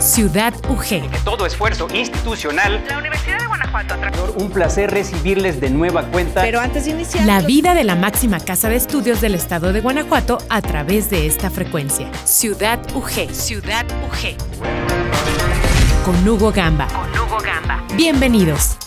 Ciudad UG. Todo esfuerzo institucional. La Universidad de Guanajuato. Un placer recibirles de nueva cuenta. Pero antes de iniciar. La vida de la máxima casa de estudios del estado de Guanajuato a través de esta frecuencia. Ciudad UG. Ciudad UG. Con Hugo Gamba. Con Hugo Gamba. Bienvenidos.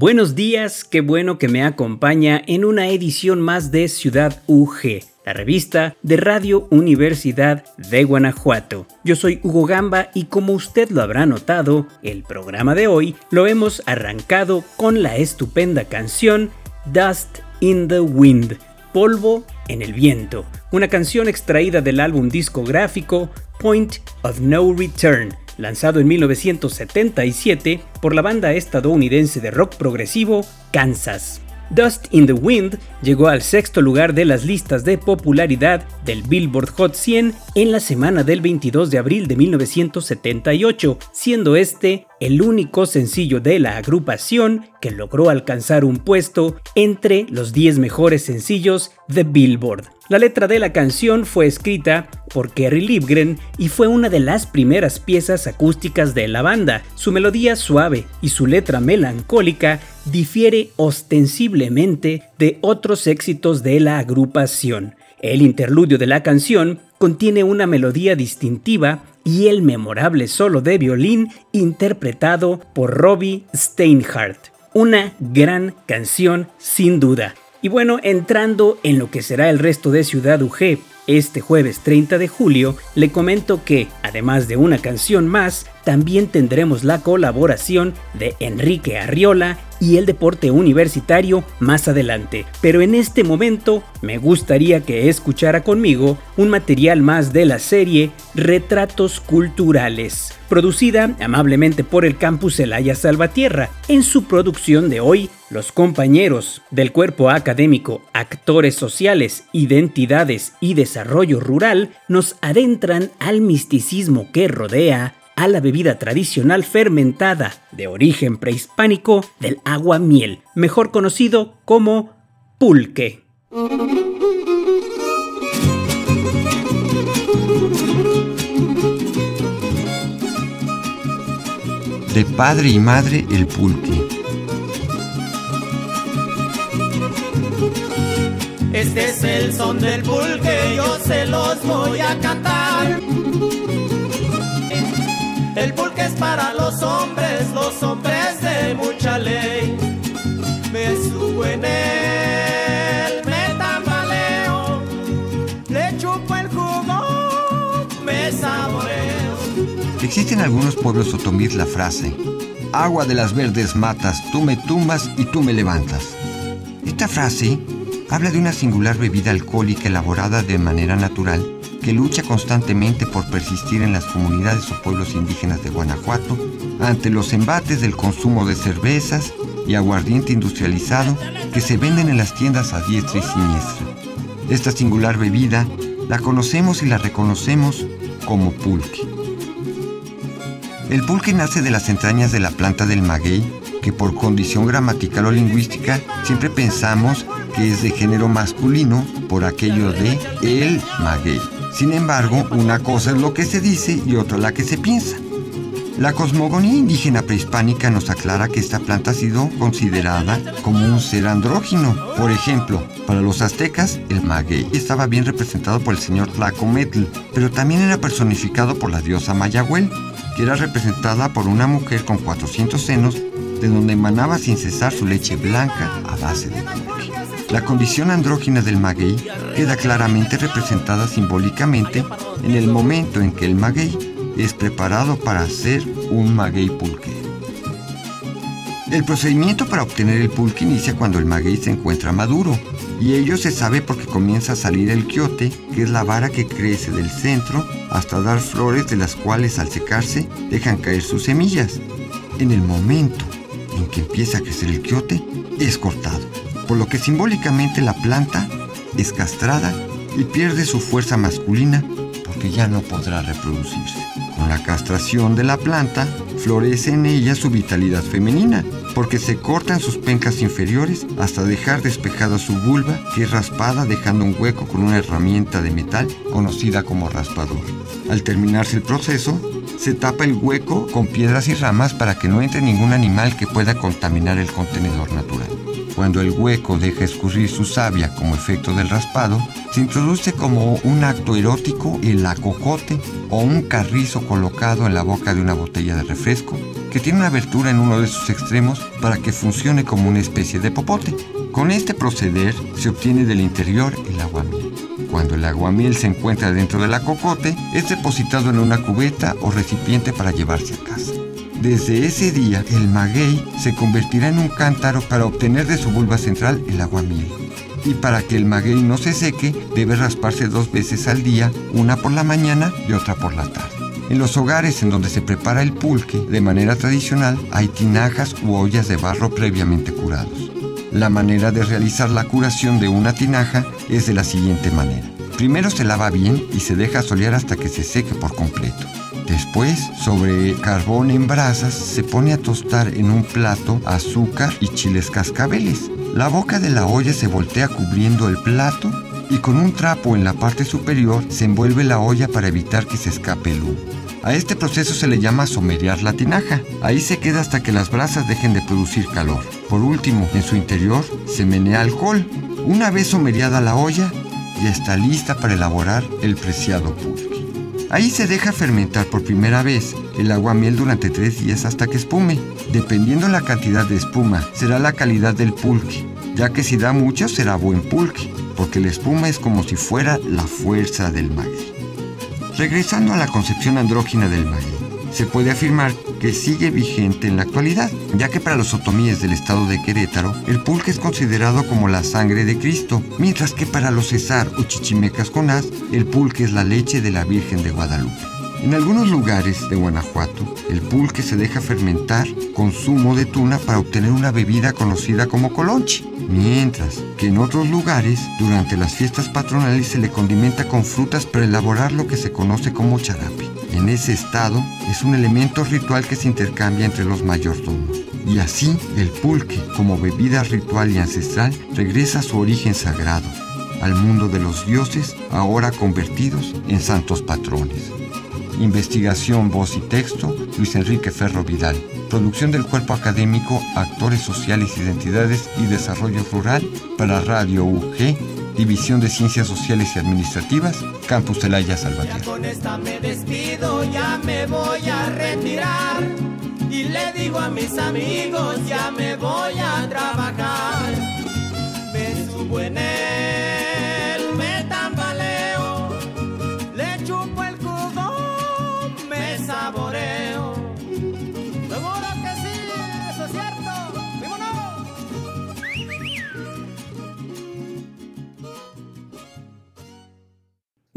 Buenos días, qué bueno que me acompaña en una edición más de Ciudad UG, la revista de Radio Universidad de Guanajuato. Yo soy Hugo Gamba y como usted lo habrá notado, el programa de hoy lo hemos arrancado con la estupenda canción Dust in the Wind, Polvo en el Viento, una canción extraída del álbum discográfico Point of No Return lanzado en 1977 por la banda estadounidense de rock progresivo Kansas. Dust in the Wind llegó al sexto lugar de las listas de popularidad del Billboard Hot 100 en la semana del 22 de abril de 1978, siendo este el único sencillo de la agrupación que logró alcanzar un puesto entre los 10 mejores sencillos de Billboard. La letra de la canción fue escrita por Kerry Livgren y fue una de las primeras piezas acústicas de la banda. Su melodía suave y su letra melancólica difiere ostensiblemente de otros éxitos de la agrupación. El interludio de la canción contiene una melodía distintiva y el memorable solo de violín interpretado por Robbie Steinhardt. Una gran canción sin duda. Y bueno, entrando en lo que será el resto de Ciudad UG, este jueves 30 de julio, le comento que, además de una canción más, también tendremos la colaboración de Enrique Arriola y el deporte universitario más adelante. Pero en este momento me gustaría que escuchara conmigo un material más de la serie Retratos Culturales, producida amablemente por el campus Elaya Salvatierra. En su producción de hoy, los compañeros del cuerpo académico, actores sociales, identidades y desarrollo rural nos adentran al misticismo que rodea a la bebida tradicional fermentada de origen prehispánico del agua miel, mejor conocido como pulque. De padre y madre el pulque. Este es el son del pulque, yo se los voy a cantar. Para los hombres, los hombres de mucha ley. Me subo en él, me le chupo el jugo, me saboreo. Existen algunos pueblos otomíes la frase, agua de las verdes matas, tú me tumbas y tú me levantas. Esta frase habla de una singular bebida alcohólica elaborada de manera natural que lucha constantemente por persistir en las comunidades o pueblos indígenas de Guanajuato ante los embates del consumo de cervezas y aguardiente industrializado que se venden en las tiendas a diestra y siniestra. Esta singular bebida la conocemos y la reconocemos como pulque. El pulque nace de las entrañas de la planta del maguey, que por condición gramatical o lingüística siempre pensamos que es de género masculino por aquello de el maguey. Sin embargo, una cosa es lo que se dice y otra la que se piensa. La cosmogonía indígena prehispánica nos aclara que esta planta ha sido considerada como un ser andrógino. Por ejemplo, para los aztecas, el maguey estaba bien representado por el señor Tlacometl, pero también era personificado por la diosa Mayahuel, que era representada por una mujer con 400 senos, de donde emanaba sin cesar su leche blanca a base de. La condición andrógina del maguey queda claramente representada simbólicamente en el momento en que el maguey es preparado para hacer un maguey pulque. El procedimiento para obtener el pulque inicia cuando el maguey se encuentra maduro, y ello se sabe porque comienza a salir el quiote, que es la vara que crece del centro hasta dar flores de las cuales al secarse dejan caer sus semillas. En el momento en que empieza a crecer el quiote, es cortado, por lo que simbólicamente la planta es castrada y pierde su fuerza masculina porque ya no podrá reproducirse. Con la castración de la planta, florece en ella su vitalidad femenina, porque se cortan sus pencas inferiores hasta dejar despejada su vulva, que es raspada dejando un hueco con una herramienta de metal conocida como raspador. Al terminarse el proceso, se tapa el hueco con piedras y ramas para que no entre ningún animal que pueda contaminar el contenedor natural. Cuando el hueco deja escurrir su savia como efecto del raspado, se introduce como un acto erótico el acocote o un carrizo colocado en la boca de una botella de refresco que tiene una abertura en uno de sus extremos para que funcione como una especie de popote. Con este proceder se obtiene del interior el aguamiel. Cuando el aguamiel se encuentra dentro del acocote, es depositado en una cubeta o recipiente para llevarse a casa. Desde ese día, el maguey se convertirá en un cántaro para obtener de su vulva central el aguamiel. Y para que el maguey no se seque, debe rasparse dos veces al día, una por la mañana y otra por la tarde. En los hogares en donde se prepara el pulque de manera tradicional hay tinajas u ollas de barro previamente curados. La manera de realizar la curación de una tinaja es de la siguiente manera. Primero se lava bien y se deja solear hasta que se seque por completo. Después, sobre carbón en brasas, se pone a tostar en un plato azúcar y chiles cascabeles. La boca de la olla se voltea cubriendo el plato y con un trapo en la parte superior se envuelve la olla para evitar que se escape el humo. A este proceso se le llama somerear la tinaja. Ahí se queda hasta que las brasas dejen de producir calor. Por último, en su interior se menea alcohol. Una vez somereada la olla, ya está lista para elaborar el preciado pulque. Ahí se deja fermentar por primera vez el aguamiel durante tres días hasta que espume. Dependiendo la cantidad de espuma, será la calidad del pulque. ya que si da mucho será buen pulque, porque la espuma es como si fuera la fuerza del maguey. Regresando a la concepción andrógina del maguey, se puede afirmar que sigue vigente en la actualidad, ya que para los otomíes del estado de Querétaro, el pulque es considerado como la sangre de Cristo, mientras que para los cesar o chichimecas con as, el pulque es la leche de la Virgen de Guadalupe. En algunos lugares de Guanajuato, el pulque se deja fermentar con zumo de tuna para obtener una bebida conocida como colonche, mientras que en otros lugares, durante las fiestas patronales se le condimenta con frutas para elaborar lo que se conoce como charape. En ese estado, es un elemento ritual que se intercambia entre los mayordomos. Y así, el pulque, como bebida ritual y ancestral, regresa a su origen sagrado, al mundo de los dioses, ahora convertidos en santos patrones. Investigación, voz y texto, Luis Enrique Ferro Vidal. Producción del cuerpo académico, actores sociales, identidades y desarrollo rural para Radio UG, División de Ciencias Sociales y Administrativas, Campus Celaya Salvatierra. Ya con esta me despido, ya me voy a retirar. Y le digo a mis amigos, ya me voy a trabajar. Me subo en él,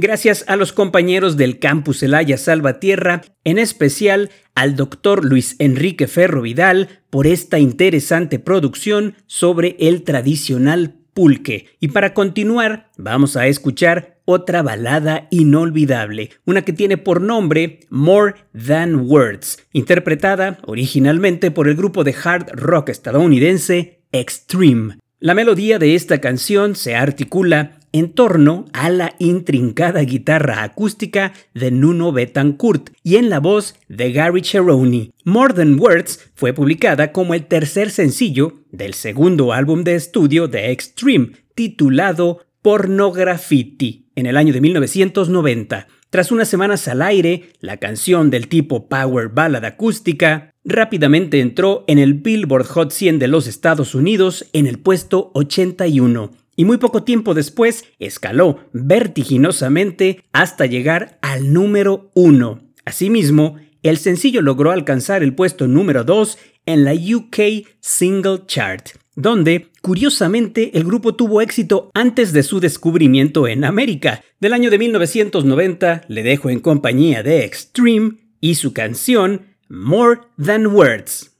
Gracias a los compañeros del campus Elaya Salvatierra, en especial al doctor Luis Enrique Ferro Vidal, por esta interesante producción sobre el tradicional pulque. Y para continuar, vamos a escuchar otra balada inolvidable, una que tiene por nombre More Than Words, interpretada originalmente por el grupo de hard rock estadounidense Extreme. La melodía de esta canción se articula en torno a la intrincada guitarra acústica de Nuno Betancourt y en la voz de Gary Cherone. More Than Words fue publicada como el tercer sencillo del segundo álbum de estudio de Extreme, titulado Pornograffiti, en el año de 1990. Tras unas semanas al aire, la canción del tipo Power Ballad acústica rápidamente entró en el Billboard Hot 100 de los Estados Unidos en el puesto 81 y muy poco tiempo después escaló vertiginosamente hasta llegar al número 1. Asimismo, el sencillo logró alcanzar el puesto número 2 en la UK Single Chart, donde, curiosamente, el grupo tuvo éxito antes de su descubrimiento en América. Del año de 1990 le dejo en compañía de Extreme y su canción More Than Words.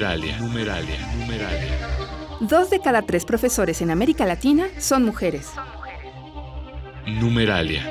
Numeralia, numeralia, numeralia. Dos de cada tres profesores en América Latina son mujeres. Numeralia.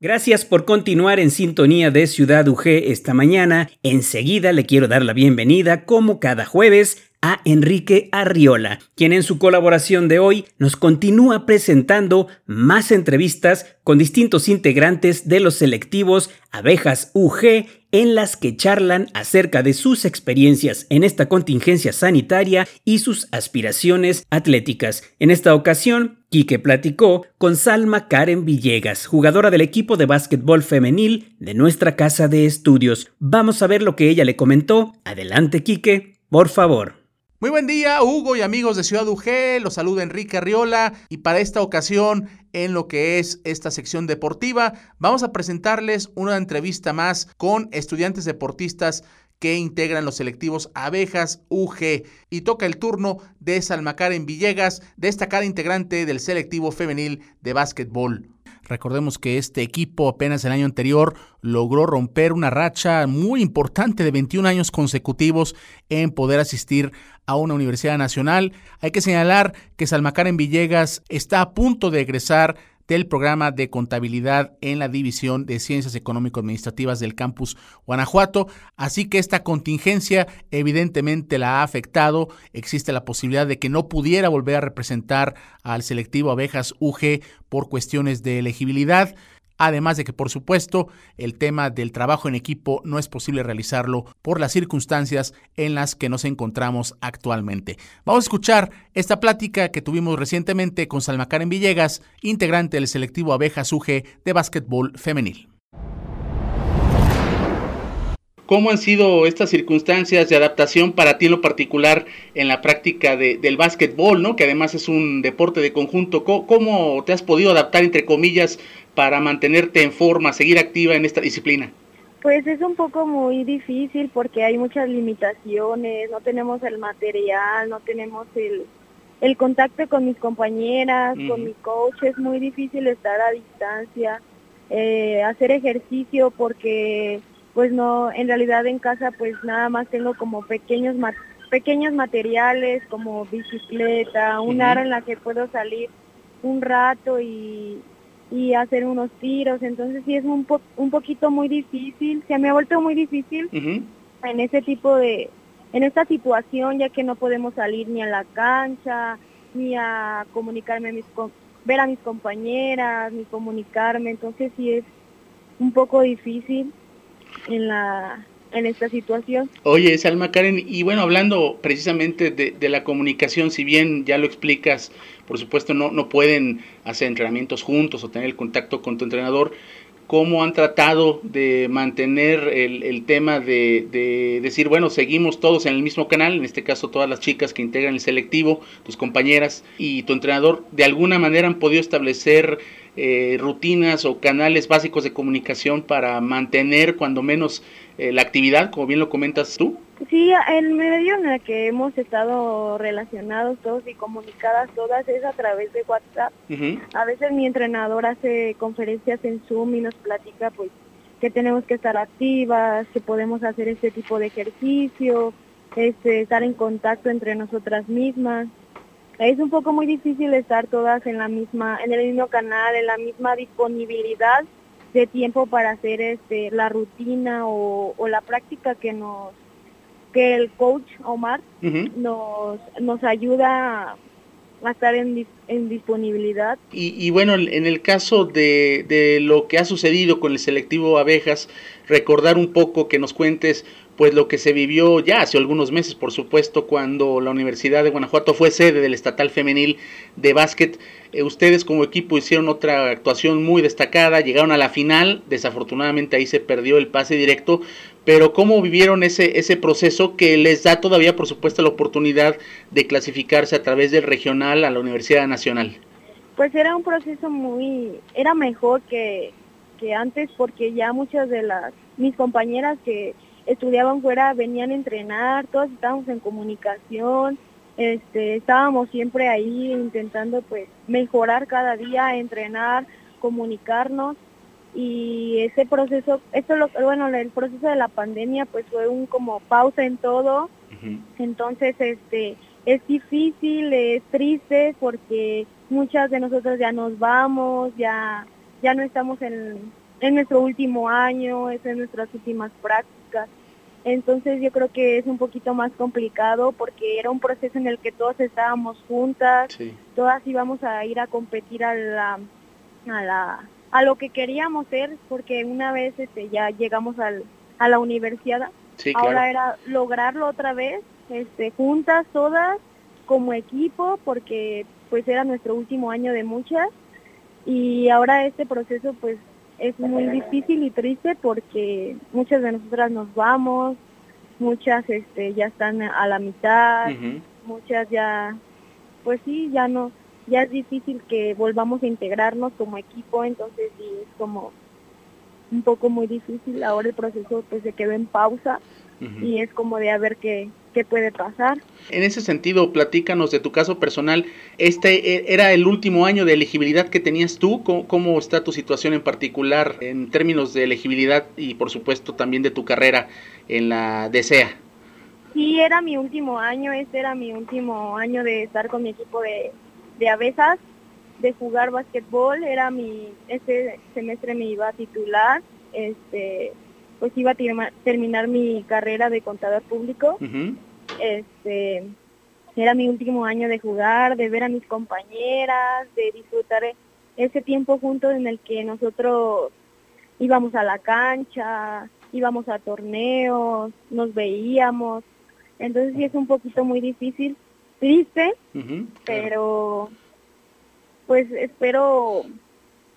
Gracias por continuar en sintonía de Ciudad UG esta mañana. Enseguida le quiero dar la bienvenida, como cada jueves, a Enrique Arriola, quien en su colaboración de hoy nos continúa presentando más entrevistas con distintos integrantes de los selectivos Abejas UG en las que charlan acerca de sus experiencias en esta contingencia sanitaria y sus aspiraciones atléticas. En esta ocasión, Quique platicó con Salma Karen Villegas, jugadora del equipo de básquetbol femenil de nuestra casa de estudios. Vamos a ver lo que ella le comentó. Adelante, Quique, por favor. Muy buen día, Hugo y amigos de Ciudad UG. Los saluda Enrique Arriola y para esta ocasión, en lo que es esta sección deportiva, vamos a presentarles una entrevista más con estudiantes deportistas que integran los selectivos Abejas UG y toca el turno de Salma Karen Villegas, destacada integrante del selectivo femenil de básquetbol. Recordemos que este equipo apenas el año anterior logró romper una racha muy importante de 21 años consecutivos en poder asistir a una universidad nacional. Hay que señalar que Salma Karen Villegas está a punto de egresar del programa de contabilidad en la División de Ciencias Económico-Administrativas del campus Guanajuato. Así que esta contingencia evidentemente la ha afectado. Existe la posibilidad de que no pudiera volver a representar al selectivo Abejas UG por cuestiones de elegibilidad. Además de que, por supuesto, el tema del trabajo en equipo no es posible realizarlo por las circunstancias en las que nos encontramos actualmente. Vamos a escuchar esta plática que tuvimos recientemente con Salma Karen Villegas, integrante del selectivo Abejas UG de básquetbol femenil. ¿Cómo han sido estas circunstancias de adaptación para ti en lo particular en la práctica del básquetbol, ¿no? que además es un deporte de conjunto? ¿Cómo, te has podido adaptar, entre comillas, para mantenerte en forma, seguir activa en esta disciplina? Pues es un poco muy difícil porque hay muchas limitaciones, no tenemos el material, no tenemos el, el contacto con mis compañeras, con mi coach, es muy difícil estar a distancia, eh, hacer ejercicio porque pues no, en realidad en casa pues nada más tengo como pequeños pequeños materiales como bicicleta, un aro en la que puedo salir un rato y, y hacer unos tiros, entonces sí es un, un poquito muy difícil, se me ha vuelto muy difícil en ese tipo de, en esta situación ya que no podemos salir ni a la cancha, ni a comunicarme a mis, ver a mis compañeras, ni comunicarme, entonces sí es un poco difícil en la en esta situación. Oye, Salma Karen, y bueno, hablando precisamente de, de, la comunicación, si bien ya lo explicas, por supuesto no, no pueden hacer entrenamientos juntos o tener el contacto con tu entrenador, ¿cómo han tratado de mantener el, el tema de, de, decir, bueno, seguimos todos en el mismo canal, en este caso todas las chicas que integran el selectivo, tus compañeras y tu entrenador, de alguna manera han podido establecer eh, rutinas o canales básicos de comunicación para mantener cuando menos eh, la actividad, como bien lo comentas tú? Sí, el medio en el que hemos estado relacionados todos y comunicadas todas es a través de WhatsApp. A veces mi entrenador hace conferencias en Zoom y nos platica pues que tenemos que estar activas, que podemos hacer este tipo de ejercicio, este, estar en contacto entre nosotras mismas. Es un poco muy difícil estar todas en la misma, en el mismo canal, en la misma disponibilidad de tiempo para hacer este la rutina o, la práctica que nos que el coach Omar nos nos ayuda a estar en, en disponibilidad. Y, y, bueno, en el caso de, de lo que ha sucedido con el selectivo abejas, recordar un poco que nos cuentes pues lo que se vivió ya hace algunos meses, por supuesto, cuando la Universidad de Guanajuato fue sede del Estatal Femenil de Básquet. Eh, ustedes como equipo hicieron otra actuación muy destacada, llegaron a la final, desafortunadamente ahí se perdió el pase directo, pero ¿cómo vivieron ese, ese proceso que les da todavía, por supuesto, la oportunidad de clasificarse a través del regional a la Universidad Nacional? Pues era un proceso muy, era mejor que, que antes porque ya muchas de las, mis compañeras que estudiaban fuera, venían a entrenar, todos estábamos en comunicación, este, estábamos siempre ahí intentando pues mejorar cada día, entrenar, comunicarnos y ese proceso, esto lo, bueno, el proceso de la pandemia pues fue un como pausa en todo, entonces este es difícil, es triste porque muchas de nosotros ya nos vamos, ya ya no estamos en, en nuestro último año, es en nuestras últimas prácticas. Entonces yo creo que es un poquito más complicado porque era un proceso en el que todos estábamos juntas, todas íbamos a ir a competir a la, a la a lo que queríamos ser porque una vez este ya llegamos al, a la universidad, ahora era lograrlo otra vez, este juntas todas como equipo porque pues era nuestro último año de muchas y ahora este proceso pues es muy difícil y triste porque muchas de nosotras nos vamos, muchas este ya están a la mitad, muchas ya pues sí, ya no ya es difícil que volvamos a integrarnos como equipo, entonces sí es como un poco muy difícil ahora el proceso pues se quedó en pausa y es como de a ver qué, qué puede pasar. En ese sentido, platícanos de tu caso personal. ¿Este e, era el último año de elegibilidad que tenías tú? ¿Cómo, está tu situación en particular en términos de elegibilidad y por supuesto también de tu carrera en la DESEA? Sí, era mi último año, este era mi último año de estar con mi equipo de, de Avesas, de jugar básquetbol, era mi, este semestre me iba a titular, este, pues iba a terminar mi carrera de contador público. Este era mi último año de jugar, de ver a mis compañeras, de disfrutar ese tiempo juntos en el que nosotros íbamos a la cancha, íbamos a torneos, nos veíamos. Entonces sí es un poquito muy difícil, triste, pero pues espero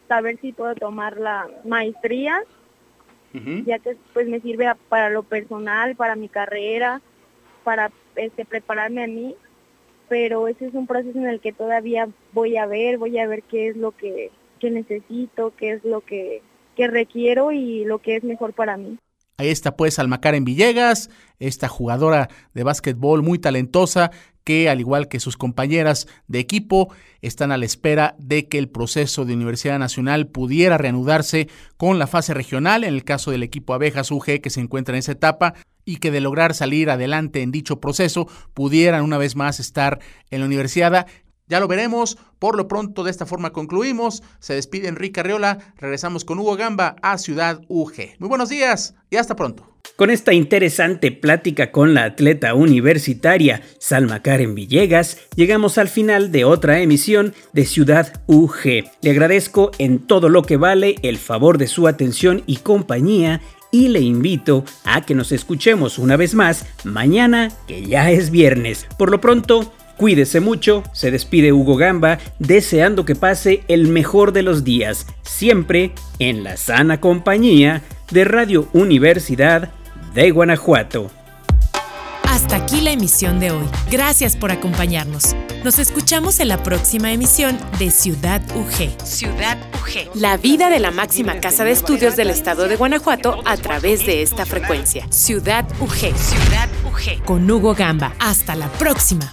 saber si puedo tomar la maestría ya que pues me sirve para lo personal, para mi carrera, para este, prepararme a mí, pero ese es un proceso en el que todavía voy a ver, voy a ver qué es lo que, que necesito, qué es lo que, que requiero y lo que es mejor para mí. Ahí está pues en Villegas, esta jugadora de básquetbol muy talentosa que al igual que sus compañeras de equipo están a la espera de que el proceso de Universidad Nacional pudiera reanudarse con la fase regional, en el caso del equipo Abejas UG que se encuentra en esa etapa, y que de lograr salir adelante en dicho proceso pudieran una vez más estar en la universidad. Ya lo veremos. Por lo pronto, de esta forma concluimos. Se despide Enrique Arriola. Regresamos con Hugo Gamba a Ciudad UG. Muy buenos días y hasta pronto. Con esta interesante plática con la atleta universitaria Salma Karen Villegas, llegamos al final de otra emisión de Ciudad UG. Le agradezco en todo lo que vale el favor de su atención y compañía y le invito a que nos escuchemos una vez más mañana que ya es viernes. Por lo pronto, Cuídese mucho, se despide Hugo Gamba, deseando que pase el mejor de los días, siempre en la sana compañía de Radio Universidad de Guanajuato. Hasta aquí la emisión de hoy. Gracias por acompañarnos. Nos escuchamos en la próxima emisión de Ciudad UG. Ciudad UG. La vida de la máxima casa de estudios del estado de Guanajuato a través de esta frecuencia. Ciudad UG. Ciudad UG. Con Hugo Gamba. Hasta la próxima.